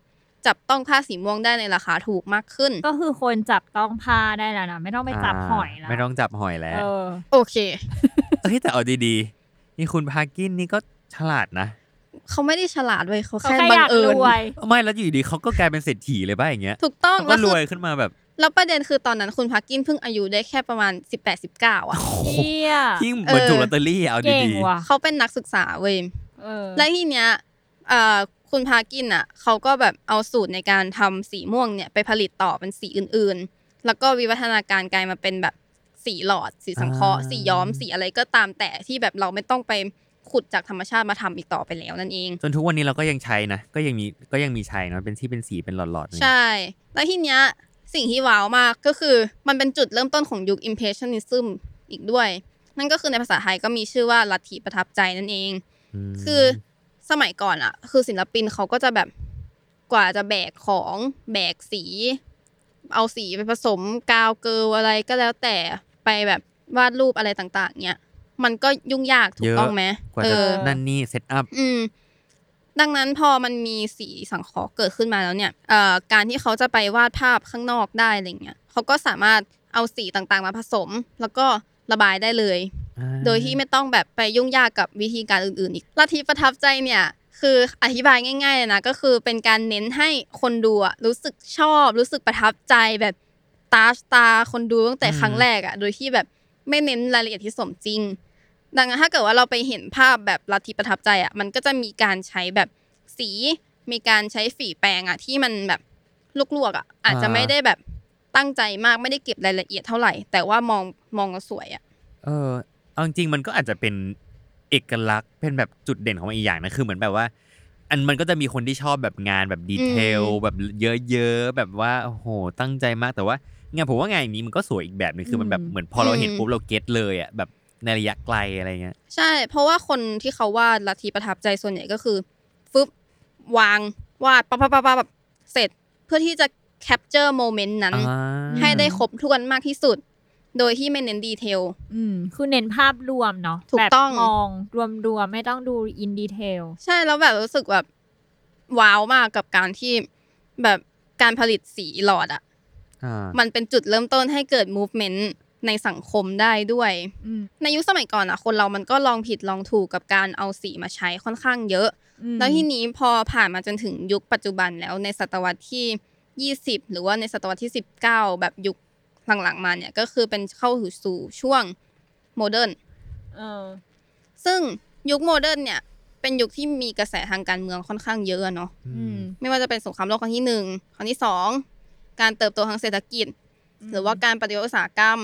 จับต้องผ้าสีม่วงได้ในราคาถูกมากขึ้น ก็คือคนจับต้องผ้าได้แล้วนะ ไม่ต้องไปจับหอยแล้ว ไม่ต้องจับหอยแล้วเออโอเค เอ้ยแต่เอาดีๆนี่คุณพากินนี่ก็ฉลาดนะเขาไม่ได้ฉลาดเว้ยเขาเขาแค่แค่บัองยากเอิรญวยไม่แล้วอยู่ดีเขาก็กลายเป็นเศรษฐีเลยป่ะอย่างเงี้ยถูกต้องเขาก็แล้วรคือวยขึ้นมาแบบ แล้วประเด็นคือตอนนั้นคุณพากินเพิ่งอายุได้แค่ประมาณ 18 19อะเฮียที่เหมือนเออถูกลอตเตอรี่เอาเก่งดีว่ะเขาเป็นนักศึกษาเว้ยเออและทีเนี้ยเอ่อคุณพากินอะเขาก็แบบเอาสูตรในการทำสีม่วงเนี่ยไปผลิตต่อเป็นสีอื่นๆ แล้วก็วิวัฒนาการกลายมาเป็นแบบ สีหลอด สีสังเคราะห์สีย้อมสีอะไรก็ตามแต่ที่แบบเราไม่ต้องไปขุดจากธรรมชาติมาทำอีกต่อไปแล้วนั่นเองๆจนทุกวันนี้เราก็ยังใช้นะก็ยังมีก็ยังมีใช้เนอะเป็นที่เป็นสีเป็นหลอดๆนี่ใช่ แล้วทีเนี้ยสิ่งที่ว้าวมากก็คือมันเป็นจุดเริ่มต้นของยุค Impressionism อีกด้วย นั่นก็คือในภาษาไทยก็มีชื่อว่าลัทธิประทับใจนั่นเองมคือสมัยก่อนอะคือศิลปินเขาก็จะแบบกว่าจะแบกของแบกสี เอาสีไปผสมกาวเกลอะไรก็แล้วแต่ ไปแบบวาดรูปอะไรต่าง ๆ เนี่ยมันก็ยุ่งยากถูกต้องไหมกว่าเอจะอนั่นนี่ set up อืมดังนั้นพอมันมีสีสังเคราะห์เกิดขึ้นมาแล้วเนี่ยเอ่อการที่เขาจะไปวาดภาพข้างนอกได้อะไรเงี้ยเขาก็สามารถเอาสีต่างๆมาผสม แล้วก็ระบายได้เลยอ่าโดยที่ไม่ต้องแบบไปยุ่งยากกับวิธีการอื่นๆอีกลัทธิประทับใจเนี่ยคืออธิบายง่ายๆเลยนะก็คือเป็นการเน้นให้คนดูอะรู้สึกชอบ รู้สึกประทับใจแบบ ตาตาคนดูตั้งแต่ครั้งแรกอะโดยที่แบบไม่เน้นรายละเอียดที่สมจริง ดังนั้นถ้าเกิดว่าเราไปเห็นภาพแบบลัทธิประทับใจอะมันก็จะมีการใช้แบบสี มีการใช้ฝีแปรงอะที่มันแบบลวกๆอะอาจจะไม่ได้แบบตั้งใจมากไม่ได้เก็บรายละเอียดเท่าไหร่ แต่ว่ามองมองแล้วสวยอะเออเอาจริงๆมันก็อาจจะเป็นเอกลักษณ์เป็นแบบจุดเด่นของมันอีกอย่างนะคือเหมือนแบบว่า อันมันก็จะมีคนที่ชอบแบบงานแบบดีเทลอืมแบบเยอะๆแบบว่าโอ้โหตั้งใจมากแต่ว่า งานผมว่างานอย่างนี้มันก็สวยอีกแบบหนึงคือมันแบบเหมือนพอเราเห็นปุ๊บเราเก็ตเลยอะแบบในระยะไกลอะไรเงี้ย ใช่ เพราะว่าคนที่เขาวาดลัทธิประทับใจส่วนใหญ่ก็คือฟึบวางวาดปั๊บปั๊บปั๊บปั๊บเสร็จเพื่อที่จะ capture moment นั้นอ่าให้ได้ครบถ้วนมากที่สุด โดยที่ไม่เน้น detail อืมคือเน้นภาพรวมเนาะถูกแบบต้องมองรวมๆไม่ต้องดู in detail ใช่แล้วแบบรู้สึกแบบว้าวมากกับการที่แบบการผลิตสีหลอดอะอ่า มันเป็นจุดเริ่มต้นให้เกิด movement ในสังคมได้ด้วยอืมในยุคสมัยก่อนอะคนเรามันก็ลองผิดลองถูกกับการเอาสีมาใช้ค่อนข้างเยอะอืมแล้วทีนี้พอผ่านมาจนถึงยุคปัจจุบันแล้วในศตวรรษที่ 20 หรือว่าในศตวรรษที่ 19 แบบยุคหลังๆมาเนี่ยก็คือเป็นเข้าสู่ช่วงโมเดิร์นเออซึ่งยุคโมเดิร์นเนี่ย เป็นยุคที่มีกระแสทางการเมืองค่อนข้างเยอะอะเนาะอืมไม่ว่าจะเป็นสงครามโลกครั้งที่หนึ่งครั้งที่สอง การเติบโตทางเศรษฐกิจ หรือว่าการปฏิวัติอุตสาหกรรม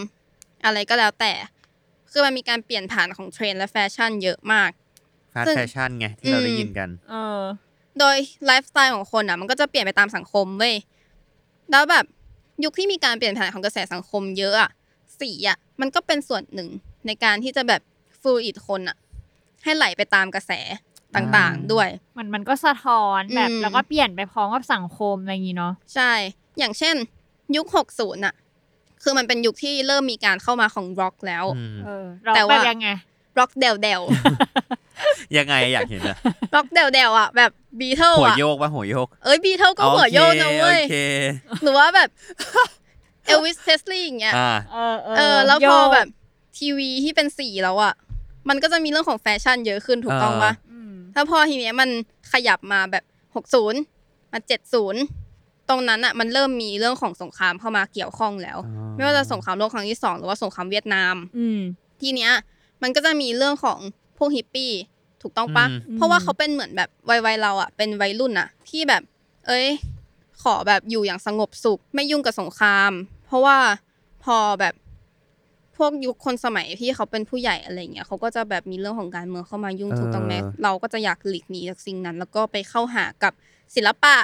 อะไรก็แล้วแต่ คือมันมีการเปลี่ยนผ่านของเทรนด์และแฟชั่นเยอะมาก fast ซึ่งแฟชั่นไงที่เราอืมได้ยินกันเออโดยไลฟ์สไตล์ของคนอะ มันก็จะเปลี่ยนไปตามสังคมเว้ยแล้วแบบยุคที่มีการเปลี่ยนผ่านของกระแสสังคมเยอะอะสีอะมันก็เป็นส่วนหนึ่งในการที่จะแบบ fluid คนอะ ให้ไหลไปตามกระแสต่างๆด้วย มันมันก็สะท้อนแบบอืมแล้วก็เปลี่ยนไปพร้อมกับสังคมอะไรอย่างงี้เนาะใช่ อย่างเช่น ยุค60อะคือมันเป็นยุคที่เริ่มมีการเข้ามาของร็อกแล้วอืมเออเราแต่แบว่าบยังไงร็อกเดวเดวยังไงอยากเห็นอะร็อกเดวเดวอะแบบบีเทิลหัวอะโยกปะหัวโยก เอ้ยบีเทิลก็หัวโยกนะเว้ยโอเคหรือว่าแบบเอลวิสเพสลีย์อย่างเงี้ยอ่าเออเอเออแล้วโยพอกแบบทีวีที่เป็นสีแล้วอะมันก็จะมีเรื่องของแฟชั่นเยอะขึ้นถูกต้องปะอืมถ้าพอทีเนี้ยมันขยับมาแบบ60มา70 ตรงนั้นอะมันเริ่มมีเรื่องของสงครามเข้ามาเกี่ยวข้องแล้วอ๋อไม่ว่าจะสงครามโลกครั้งที่สองหรือว่าสงครามเวียดนาม อืมทีเนี้ย มันก็จะมีเรื่องของพวกฮิปปี้ถูกต้องปะอืมเพราะว่าเขาเป็นเหมือนแบบวัยวัยเราอะเป็นวัยรุ่นอะ ที่แบบ เอ้ย ขอแบบอยู่อย่างสงบสุข ไม่ยุ่งกับสงคราม เพราะว่าพอแบบพวกยุคคนสมัยที่เขาเป็นผู้ใหญ่อะไรเงี้ยเขาก็จะแบบมีเรื่องของการเมืองเข้ามายุ่งเออถูกต้องไหมเราก็จะอยากหลีกหนีจากสิ่งนั้น แล้วก็ไปเข้าหากับศิลปะ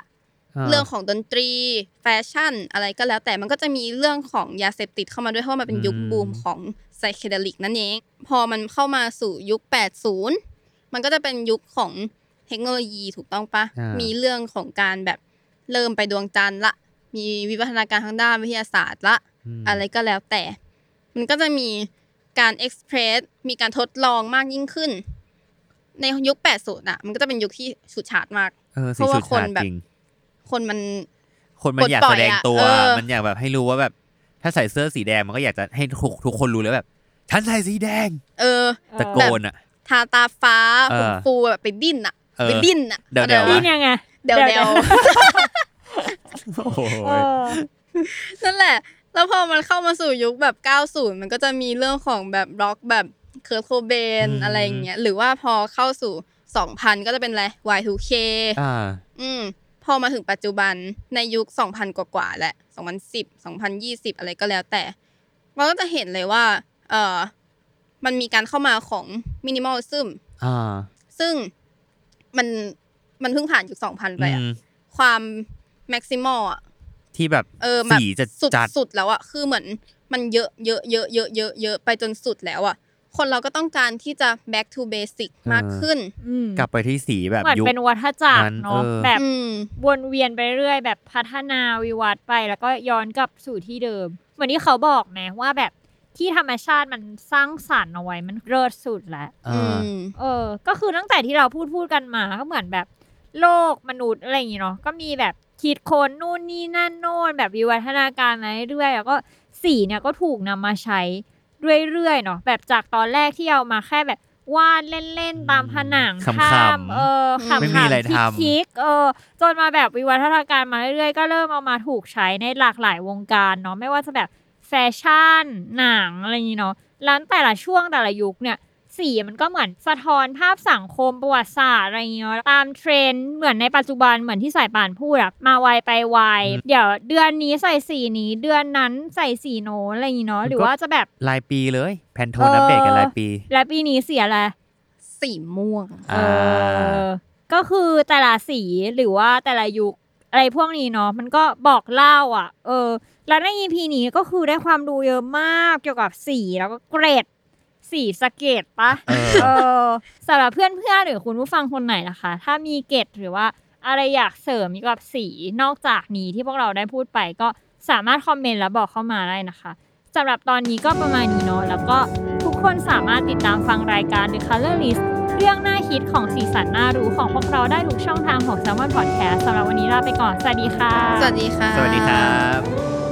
เรื่องของดนตรีแฟชั่นอะไรก็แล้วแต่มันก็จะมีเรื่องของยาเสพติดเข้ามาด้วยเพราะว่ามันเป็นยุคอืมบูมของไซเคเดลิกนั่นเองพอมันเข้ามาสู่ยุค 80 มันก็จะเป็นยุคของเทคโนโลยีถูกต้องปะอ่ามีมีเรื่องของการแบบเริ่มไปดวงจันทร์ละ มีวิวัฒนาการทางด้านวิทยาศาสตร์ละมอะไรก็แล้วแต่ มันก็จะมีการเอ็กซ์เพรสมีการทดลองมากยิ่งขึ้น ในยุค 80 อะ มันก็จะเป็นยุคที่ฉูดฉาดมากเออเพสีราะว่าสุดคนฉาดแบบจริง คนมัน คนมันอยากปลดปล่แสอยดงอะตัวเออมันอยากแบบให้รู้ว่าแบบ ถ้าใส่เสื้อสีแดงมันก็อยากจะให้ทุกทุกคนรู้แล้วแบบฉันใส่สีแดง เออตะโกนอะทาตาฟ้าเอผมอฟูแบบไปดิ้นอะเออไปดิ้นอะเดี๋ยวๆข้าใจนี่ปะยังไงเดี๋ยวเดี๋เดี๋ยยววโอ้โหเออะนั่นแหละ แล้วพอมันเข้ามาสู่ยุคแบบ 90 มันก็จะมีเรื่องของแบบร็อกแบบเคิร์ทโคเบนอืมอะไรอย่างเงี้ย หรือว่าพอเข้าสู่ 2000 ก็จะเป็นอะไร Y2K อ่า อืม พอมาถึงปัจจุบันในยุค 2000 กว่าๆแหละ2010 2020 อะไรก็แล้วแต่เราก็จะเห็นเลยว่าเออมันมีการเข้ามาของ minimalism อ่าซึ่งมันมันเพิ่งผ่านยุค 2000 ไปอะอืมความแม็กซิมอลอะที่แบบเออแบบสีจะสุดจัดสุดแล้วอะคือเหมือนมันเยอะเยอะเยอะเยอะเยอะเยอะไปจนสุดแล้วอะ คนเราก็ต้องการที่จะ back to basic มากขึ้นอืมกลับไปที่สีแบบเหมือนยุค เป็นวัฏจักนั้รนเนาะเออ แบบอืม วนเวียนไปเรื่อยแบบพัฒนาวิวัฒน์ไปแล้วก็ย้อนกลับสู่ที่เดิม เหมือนที่เขาบอกนะว่าแบบที่ธรรมชาติมันสร้างสรรค์เอาไว้มันเลิศสุดแล้วอ่าอืมเออ ก็คือตั้งแต่ที่เราพูดพูดกันมาก็เหมือนแบบโลกมนุษย์อะไรอย่างงี้เนาะ ก็มีแบบคิดค้นนู่นนี่นั่นโน่นแบบวิวัฒนาการมาเรื่อยๆแล้วก็สีเนี่ยก็ถูกนำมาใช้ เรื่อยๆเนาะแบบจากตอนแรกที่เอามาแค่แบบวาดเล่นๆตามผนังขำๆข้ามเออขำๆไม่มีอะไรทำคิกๆเออจนมาแบบวิวัฒนาการมาเรื่อยๆ ก็เริ่มเอามาถูกใช้ในหลากหลายวงการเนาะไม่ว่าจะแบบแฟชั่นหนังอะไรอย่างนี้เนาะแล้วแต่ละช่วงแต่ละยุคเนี่ย สีมันก็เหมือนสะท้อนภาพสังคมประวัติศาสตร์อะไรอย่างเงี้ยตามเทรนด์เหมือนในปัจจุบันเหมือนที่สายป่านพูดอะมาไวไปไวเดี๋ยวเดือนนี้ใส่สีนี้ เดือนนั้นใส่สีโน้นอะไรอย่างงี้เนาะหรือว่าจะแบบรายปีเลย แพนโทนอัปเดตกันรายปีแล้วปีนี้เสียอะไรสีม่วงเออก็คือแต่ละสีหรือว่าแต่ละยุคอะไรพวกนี้เนาะมันก็บอกเล่าอะ เออ แล้วใน EP นี้ก็คือได้ความรู้เยอะมากเกี่ยวกับสีแล้วก็เกรด สีสะเกตปะเออ เออสำหรับเพื่อนๆหรือคุณผู้ฟังคนไหนนะคะ ถ้ามีเกรดหรือว่าอะไรอยากเสริมเกี่ยวกับสีนอกจากนี้ที่พวกเราได้พูดไปก็สามารถคอมเมนต์แล้วบอกเข้ามาได้นะคะสำหรับตอนนี้ก็ประมาณนี้เนาะแล้วก็ทุกคนสามารถติดตามฟังรายการ The Color List เรื่องน่าคิดของสีสันน่ารู้ของพวกเราได้ทุกช่องทางของ s ซ l m o n Podcast สำหรับวันนี้ลาไปก่อน สวัสดีค่ะ สวัสดีค่ะ สวัสดีครับ